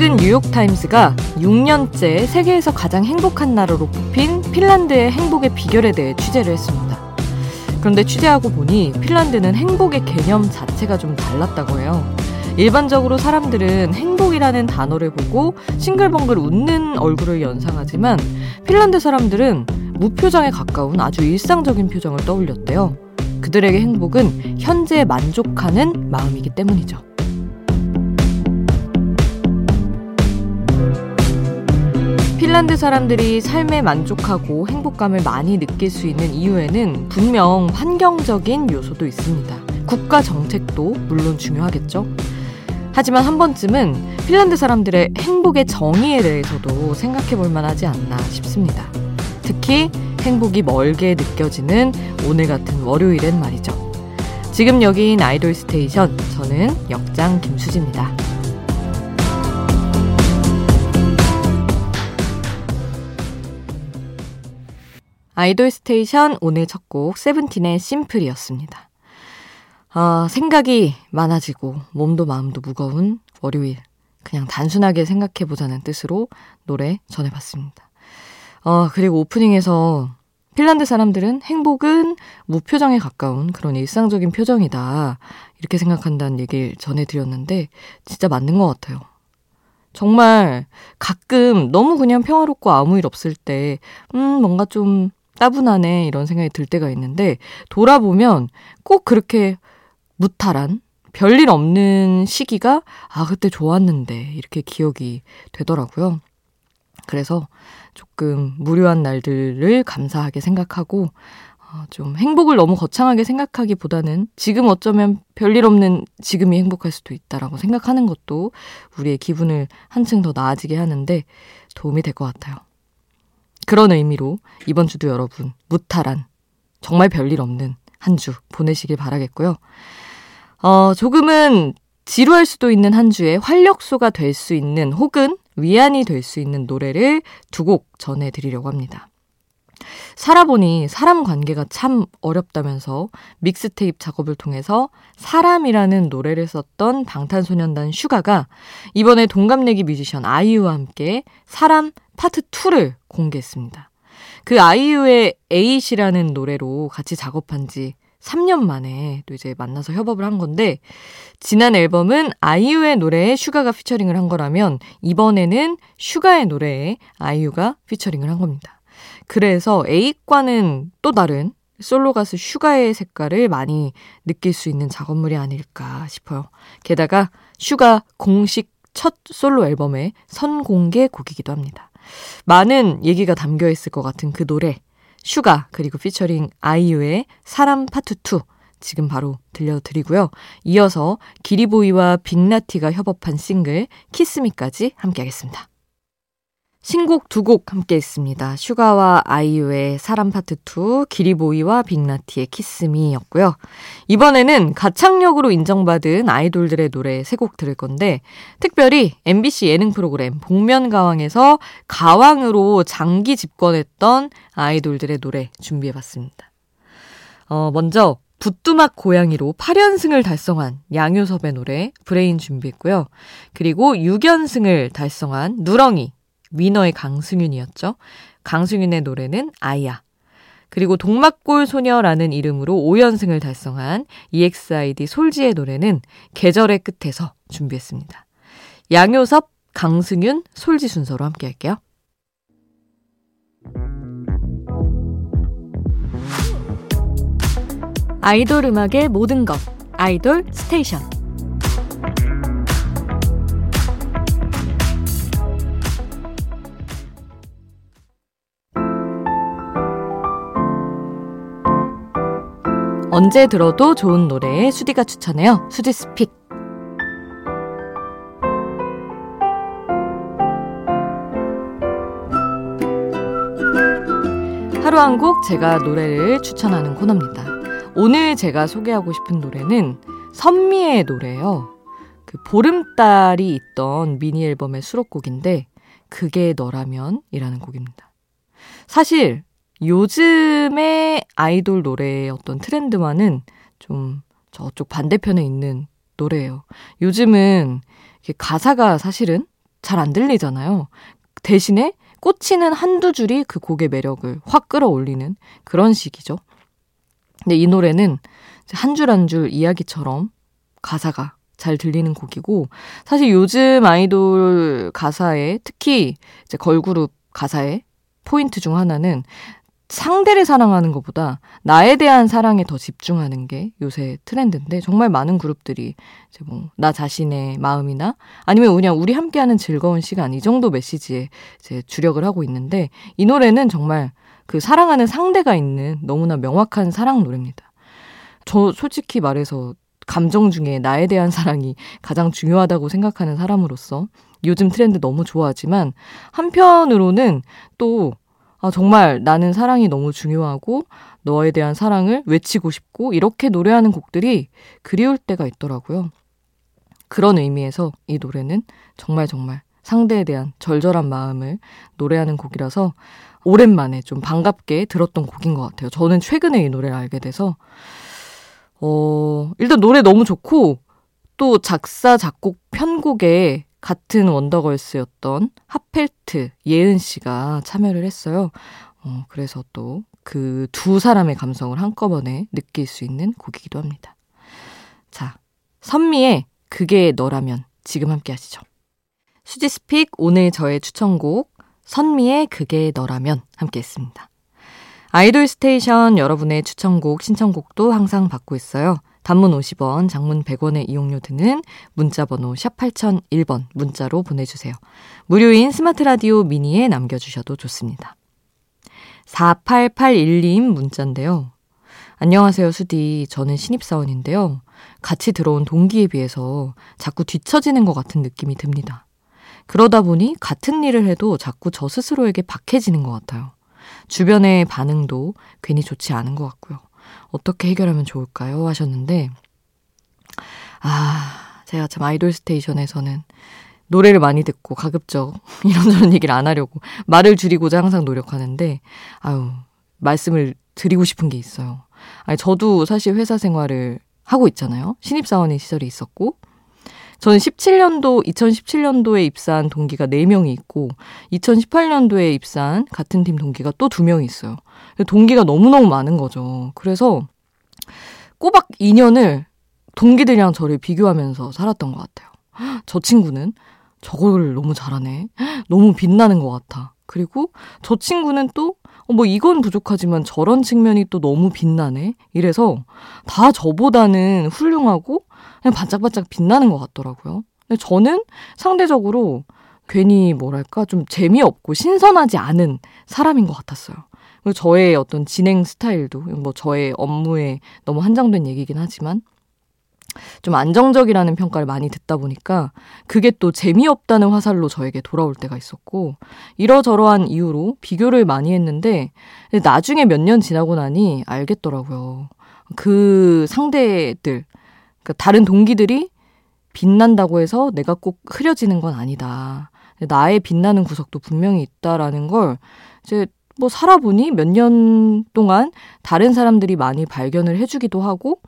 최근 뉴욕타임스가 6년째 세계에서 가장 행복한 나라로 뽑힌 핀란드의 행복의 비결에 대해 취재를 했습니다. 그런데 취재하고 보니 핀란드는 행복의 개념 자체가 좀 달랐다고 해요. 일반적으로 사람들은 행복이라는 단어를 보고 싱글벙글 웃는 얼굴을 연상하지만 핀란드 사람들은 무표정에 가까운 아주 일상적인 표정을 떠올렸대요. 그들에게 행복은 현재에 만족하는 마음이기 때문이죠. 핀란드 사람들이 삶에 만족하고 행복감을 많이 느낄 수 있는 이유에는 분명 환경적인 요소도 있습니다. 국가 정책도 물론 중요하겠죠. 하지만 한 번쯤은 핀란드 사람들의 행복의 정의에 대해서도 생각해 볼 만하지 않나 싶습니다. 특히 행복이 멀게 느껴지는 오늘 같은 월요일엔 말이죠. 지금 여긴 아이돌 스테이션, 저는 역장 김수지입니다. 아이돌 스테이션 오늘 첫 곡 세븐틴의 심플이었습니다. 아, 생각이 많아지고 몸도 마음도 무거운 월요일. 그냥 단순하게 생각해보자는 뜻으로 노래 전해봤습니다. 아, 그리고 오프닝에서 핀란드 사람들은 행복은 무표정에 가까운 그런 일상적인 표정이다. 이렇게 생각한다는 얘기를 전해드렸는데, 진짜 맞는 것 같아요. 정말 가끔 너무 그냥 평화롭고 아무 일 없을 때, 음, 뭔가 좀 따분하네 이런 생각이 들 때가 있는데 돌아보면 꼭 그렇게 무탈한 별일 없는 시기가 아 그때 좋았는데 이렇게 기억이 되더라고요. 그래서 조금 무료한 날들을 감사하게 생각하고 어, 좀 행복을 너무 거창하게 생각하기보다는 지금 어쩌면 별일 없는 지금이 행복할 수도 있다라고 생각하는 것도 우리의 기분을 한층 더 나아지게 하는데 도움이 될 것 같아요. 그런 의미로 이번 주도 여러분 무탈한 정말 별일 없는 한 주 보내시길 바라겠고요. 어, 조금은 지루할 수도 있는 한 주에 활력소가 될 수 있는 혹은 위안이 될 수 있는 노래를 두 곡 전해드리려고 합니다. 살아보니 사람 관계가 참 어렵다면서 믹스테이프 작업을 통해서 사람이라는 노래를 썼던 방탄소년단 슈가가 이번에 동갑내기 뮤지션 아이유와 함께 사람 파트 2를 공개했습니다. 그 아이유의 에잇이라는 노래로 같이 작업한 지 3년 만에 또 이제 만나서 협업을 한 건데 지난 앨범은 아이유의 노래에 슈가가 피처링을 한 거라면 이번에는 슈가의 노래에 아이유가 피처링을 한 겁니다. 그래서 에잇과는 또 다른 솔로 가수 슈가의 색깔을 많이 느낄 수 있는 작업물이 아닐까 싶어요. 게다가 슈가 공식 첫 솔로 앨범의 선공개 곡이기도 합니다. 많은 얘기가 담겨 있을 것 같은 그 노래 슈가 그리고 피처링 아이유의 사람 파트 2 지금 바로 들려드리고요. 이어서 기리보이와 빅나티가 협업한 싱글 Kiss Me까지 함께하겠습니다. 신곡 두 곡 함께 했습니다. 슈가와 아이유의 사람 파트 2, 기리보이와 빅나티의 Kiss Me였고요. 이번에는 가창력으로 인정받은 아이돌들의 노래 세 곡 들을 건데 특별히 MBC 예능 프로그램 복면가왕에서 가왕으로 장기 집권했던 아이돌들의 노래 준비해봤습니다. 어, 먼저 부뚜막 고양이로 8연승을 달성한 양요섭의 노래 Brain 준비했고요. 그리고 6연승을 달성한 누렁이 위너의 강승윤이었죠. 강승윤의 노래는 아이야. 그리고 동막골 소녀라는 이름으로 5연승을 달성한 EXID 솔지의 노래는 계절의 끝에서 준비했습니다. 양효섭, 강승윤, 솔지 순서로 함께 할게요. 아이돌 음악의 모든 것. 아이돌 스테이션. 언제 들어도 좋은 노래 수디가 추천해요. 수디's pick. 하루 한 곡 제가 노래를 추천하는 코너입니다. 오늘 제가 소개하고 싶은 노래는 선미의 노래예요. 그 보름달이 있던 미니 앨범의 수록곡인데 그게 너라면이라는 곡입니다. 사실 요즘의 아이돌 노래의 어떤 트렌드와는 좀 저쪽 반대편에 있는 노래예요. 요즘은 가사가 사실은 잘 안 들리잖아요. 대신에 꽂히는 한두 줄이 그 곡의 매력을 확 끌어올리는 그런 식이죠. 근데 이 노래는 한 줄 한 줄 이야기처럼 가사가 잘 들리는 곡이고 사실 요즘 아이돌 가사에 특히 이제 걸그룹 가사의 포인트 중 하나는 상대를 사랑하는 것보다 나에 대한 사랑에 더 집중하는 게 요새 트렌드인데 정말 많은 그룹들이 이제 뭐 나 자신의 마음이나 아니면 그냥 우리 함께하는 즐거운 시간 이 정도 메시지에 이제 주력을 하고 있는데 이 노래는 정말 그 사랑하는 상대가 있는 너무나 명확한 사랑 노래입니다. 저 솔직히 말해서 감정 중에 나에 대한 사랑이 가장 중요하다고 생각하는 사람으로서 요즘 트렌드 너무 좋아하지만 한편으로는 또 아, 정말 나는 사랑이 너무 중요하고 너에 대한 사랑을 외치고 싶고 이렇게 노래하는 곡들이 그리울 때가 있더라고요. 그런 의미에서 이 노래는 정말 정말 상대에 대한 절절한 마음을 노래하는 곡이라서 오랜만에 좀 반갑게 들었던 곡인 것 같아요. 저는 최근에 이 노래를 알게 돼서, 어, 일단 노래 너무 좋고, 또 작사, 작곡, 편곡에 같은 원더걸스였던 하펠트 예은 씨가 참여를 했어요. 어, 그래서 또 그 두 사람의 감성을 한꺼번에 느낄 수 있는 곡이기도 합니다. 자, 선미의 그게 너라면 지금 함께 하시죠. 수디's pick 오늘 저의 추천곡 선미의 그게 너라면 함께 했습니다. 아이돌 스테이션 여러분의 추천곡, 신청곡도 항상 받고 있어요. 단문 50원, 장문 100원의 이용료 드는 문자번호 샵 8001번 문자로 보내주세요. 무료인 스마트 라디오 미니에 남겨주셔도 좋습니다. 4881님 문자인데요. 안녕하세요, 수디. 저는 신입사원인데요. 같이 들어온 동기에 비해서 자꾸 뒤처지는 것 같은 느낌이 듭니다. 그러다 보니 같은 일을 해도 자꾸 저 스스로에게 박해지는 것 같아요. 주변의 반응도 괜히 좋지 않은 것 같고요. 어떻게 해결하면 좋을까요? 하셨는데, 아, 제가 참 아이돌 스테이션에서는 노래를 많이 듣고 가급적 이런저런 얘기를 안 하려고 말을 줄이고자 항상 노력하는데, 아유, 말씀을 드리고 싶은 게 있어요. 아니, 저도 사실 회사 생활을 하고 있잖아요. 신입사원의 시절이 있었고, 저는 17년도, 2017년도에 입사한 동기가 4명이 있고, 2018년도에 입사한 같은 팀 동기가 또 2명이 있어요. 동기가 너무너무 많은 거죠. 그래서 꼬박 2년을 동기들이랑 저를 비교하면서 살았던 것 같아요. 저 친구는 저걸 너무 잘하네. 너무 빛나는 것 같아. 그리고 저 친구는 또, 어, 뭐 이건 부족하지만 저런 측면이 또 너무 빛나네. 이래서 다 저보다는 훌륭하고 그냥 반짝반짝 빛나는 것 같더라고요. 근데 저는 상대적으로 괜히 뭐랄까 좀 재미없고 신선하지 않은 사람인 것 같았어요. 저의 어떤 진행 스타일도 뭐 저의 업무에 너무 한정된 얘기긴 하지만 좀 안정적이라는 평가를 많이 듣다 보니까 그게 또 재미없다는 화살로 저에게 돌아올 때가 있었고 이러저러한 이유로 비교를 많이 했는데 나중에 몇 년 지나고 나니 알겠더라고요. 그 상대들 그러니까 다른 동기들이 빛난다고 해서 내가 꼭 흐려지는 건 아니다. 나의 빛나는 구석도 분명히 있다라는 걸 이제 뭐 살아보니 몇 년 동안 다른 사람들이 많이 발견을 해주기도 하고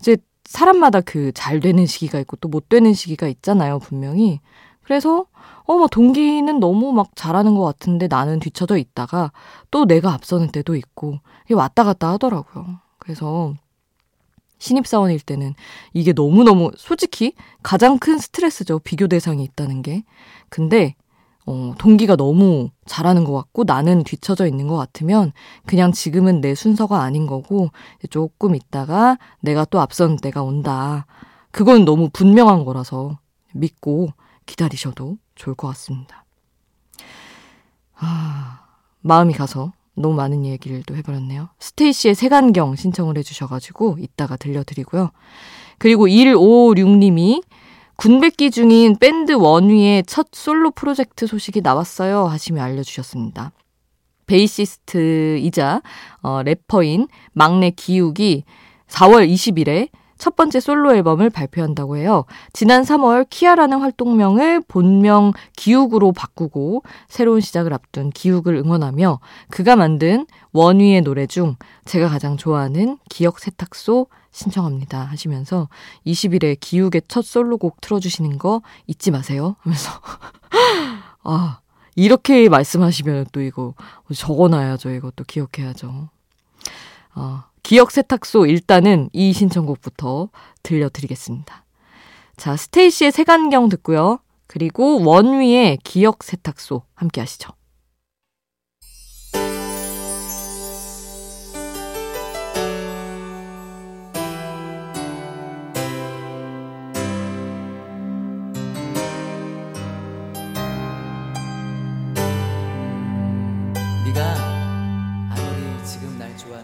이제 사람마다 그 잘 되는 시기가 있고 또 못 되는 시기가 있잖아요, 분명히. 그래서 어, 막 동기는 너무 막 잘하는 것 같은데 나는 뒤쳐져 있다가 또 내가 앞서는 때도 있고 이게 왔다 갔다 하더라고요. 그래서 신입사원일 때는 이게 너무너무 솔직히 가장 큰 스트레스죠. 비교 대상이 있다는 게. 근데 어, 동기가 너무 잘하는 것 같고 나는 뒤처져 있는 것 같으면 그냥 지금은 내 순서가 아닌 거고 조금 있다가 내가 또 앞선 때가 온다. 그건 너무 분명한 거라서 믿고 기다리셔도 좋을 것 같습니다. 아, 마음이 가서 너무 많은 얘기를 또 해버렸네요. 스테이시의 색안경 신청을 해주셔가지고 이따가 들려드리고요. 그리고 156님이 군백기 중인 밴드 원위의 첫 솔로 프로젝트 소식이 나왔어요 하시며 알려주셨습니다. 베이시스트이자 어, 래퍼인 막내 기욱이 4월 20일에 첫 번째 솔로 앨범을 발표한다고 해요. 지난 3월 키아라는 활동명을 본명 기욱으로 바꾸고 새로운 시작을 앞둔 기욱을 응원하며 그가 만든 원위의 노래 중 제가 가장 좋아하는 기억 세탁소 신청합니다 하시면서 20일에 기욱의 첫 솔로곡 틀어주시는 거 잊지 마세요 하면서. 아 이렇게 말씀하시면 또 이거 적어놔야죠. 이것도 기억해야죠. 어, 기억 세탁소 일단은 이 신청곡부터 들려드리겠습니다. 자 스테이시의 색안경 듣고요. 그리고 원위의 기억 세탁소 함께 하시죠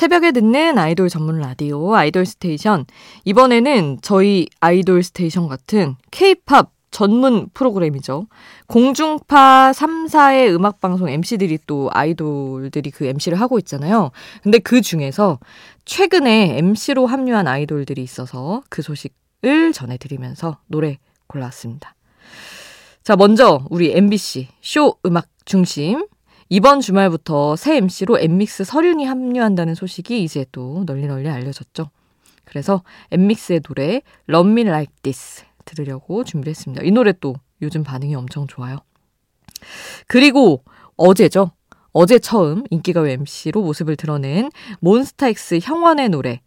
새벽에 듣는 아이돌 전문 라디오 아이돌 스테이션. 이번에는 저희 아이돌 스테이션 같은 케이팝 전문 프로그램이죠. 공중파 3사의 음악방송 MC들이 또 아이돌들이 그 MC를 하고 있잖아요. 근데 그 중에서 최근에 MC로 합류한 아이돌들이 있어서 그 소식을 전해드리면서 노래 골라왔습니다. 자, 먼저 우리 MBC 쇼 음악 중심 이번 주말부터 새 MC로 엔믹스 설윤이 합류한다는 소식이 이제 또 널리 널리 알려졌죠. 그래서 엔믹스의 노래 Love Me Like This 들으려고 준비했습니다. 이 노래 또 요즘 반응이 엄청 좋아요. 그리고 어제죠. 어제 처음 인기가요 MC로 모습을 드러낸 몬스타엑스 형원의 노래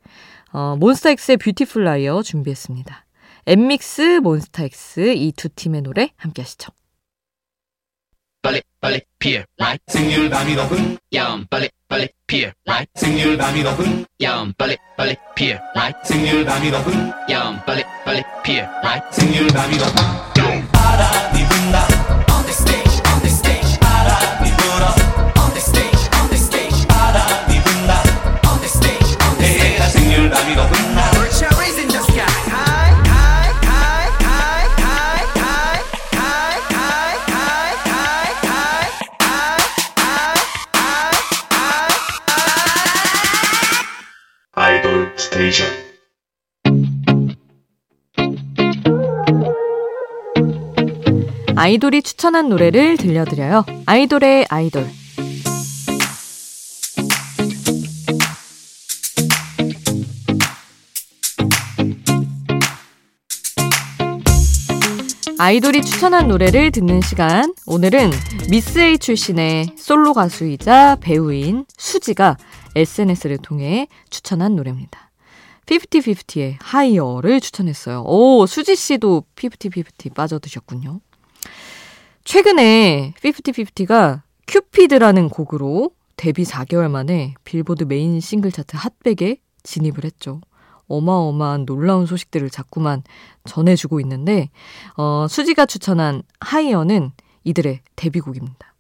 어, 몬스타엑스의 Beautiful Liar 준비했습니다. 엔믹스, 몬스타엑스 이 두 팀의 노래 함께 하시죠. 빨리 빨리 피어 right? 생률 밤이 높은 야음 빨리 빨리 피어 right? 생률 밤이 높은 야음 빨리 빨리 피어 right? 생률 밤이 높은 야음 빨리 빨리 피어 right? 생률 밤이 높은 바람이 아이돌이 추천한 노래를 들려드려요. 아이돌의 아이돌. 아이돌이 추천한 노래를 듣는 시간. 오늘은 미스 A 출신의 솔로 가수이자 배우인 수지가 SNS를 통해 추천한 노래입니다. 50-50의 Higher를 추천했어요. 오, 수지 씨도 50-50 빠져드셨군요. 최근에 50-50가 큐피드라는 곡으로 데뷔 4개월 만에 빌보드 메인 싱글 차트 핫백에 진입을 했죠. 어마어마한 놀라운 소식들을 자꾸만 전해주고 있는데, 어, 수지가 추천한 하이어는 이들의 데뷔곡입니다.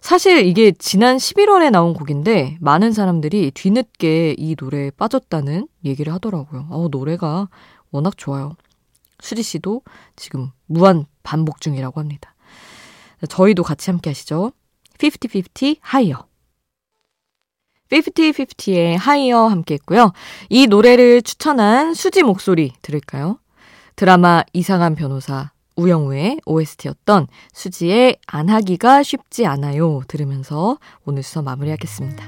사실 이게 지난 11월에 나온 곡인데 많은 사람들이 뒤늦게 이 노래에 빠졌다는 얘기를 하더라고요. 어, 노래가 워낙 좋아요. 수지 씨도 지금 무한 반복 중이라고 합니다. 저희도 같이 함께 하시죠. 50-50 하이어. 50-50의 하이어 함께 했고요. 이 노래를 추천한 수지 목소리 들을까요? 드라마 이상한 변호사 우영우의 OST였던 수지의 안 하기가 쉽지 않아요 들으면서 오늘 순서 마무리하겠습니다.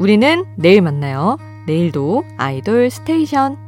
우리는 내일 만나요. 내일도 아이돌 스테이션.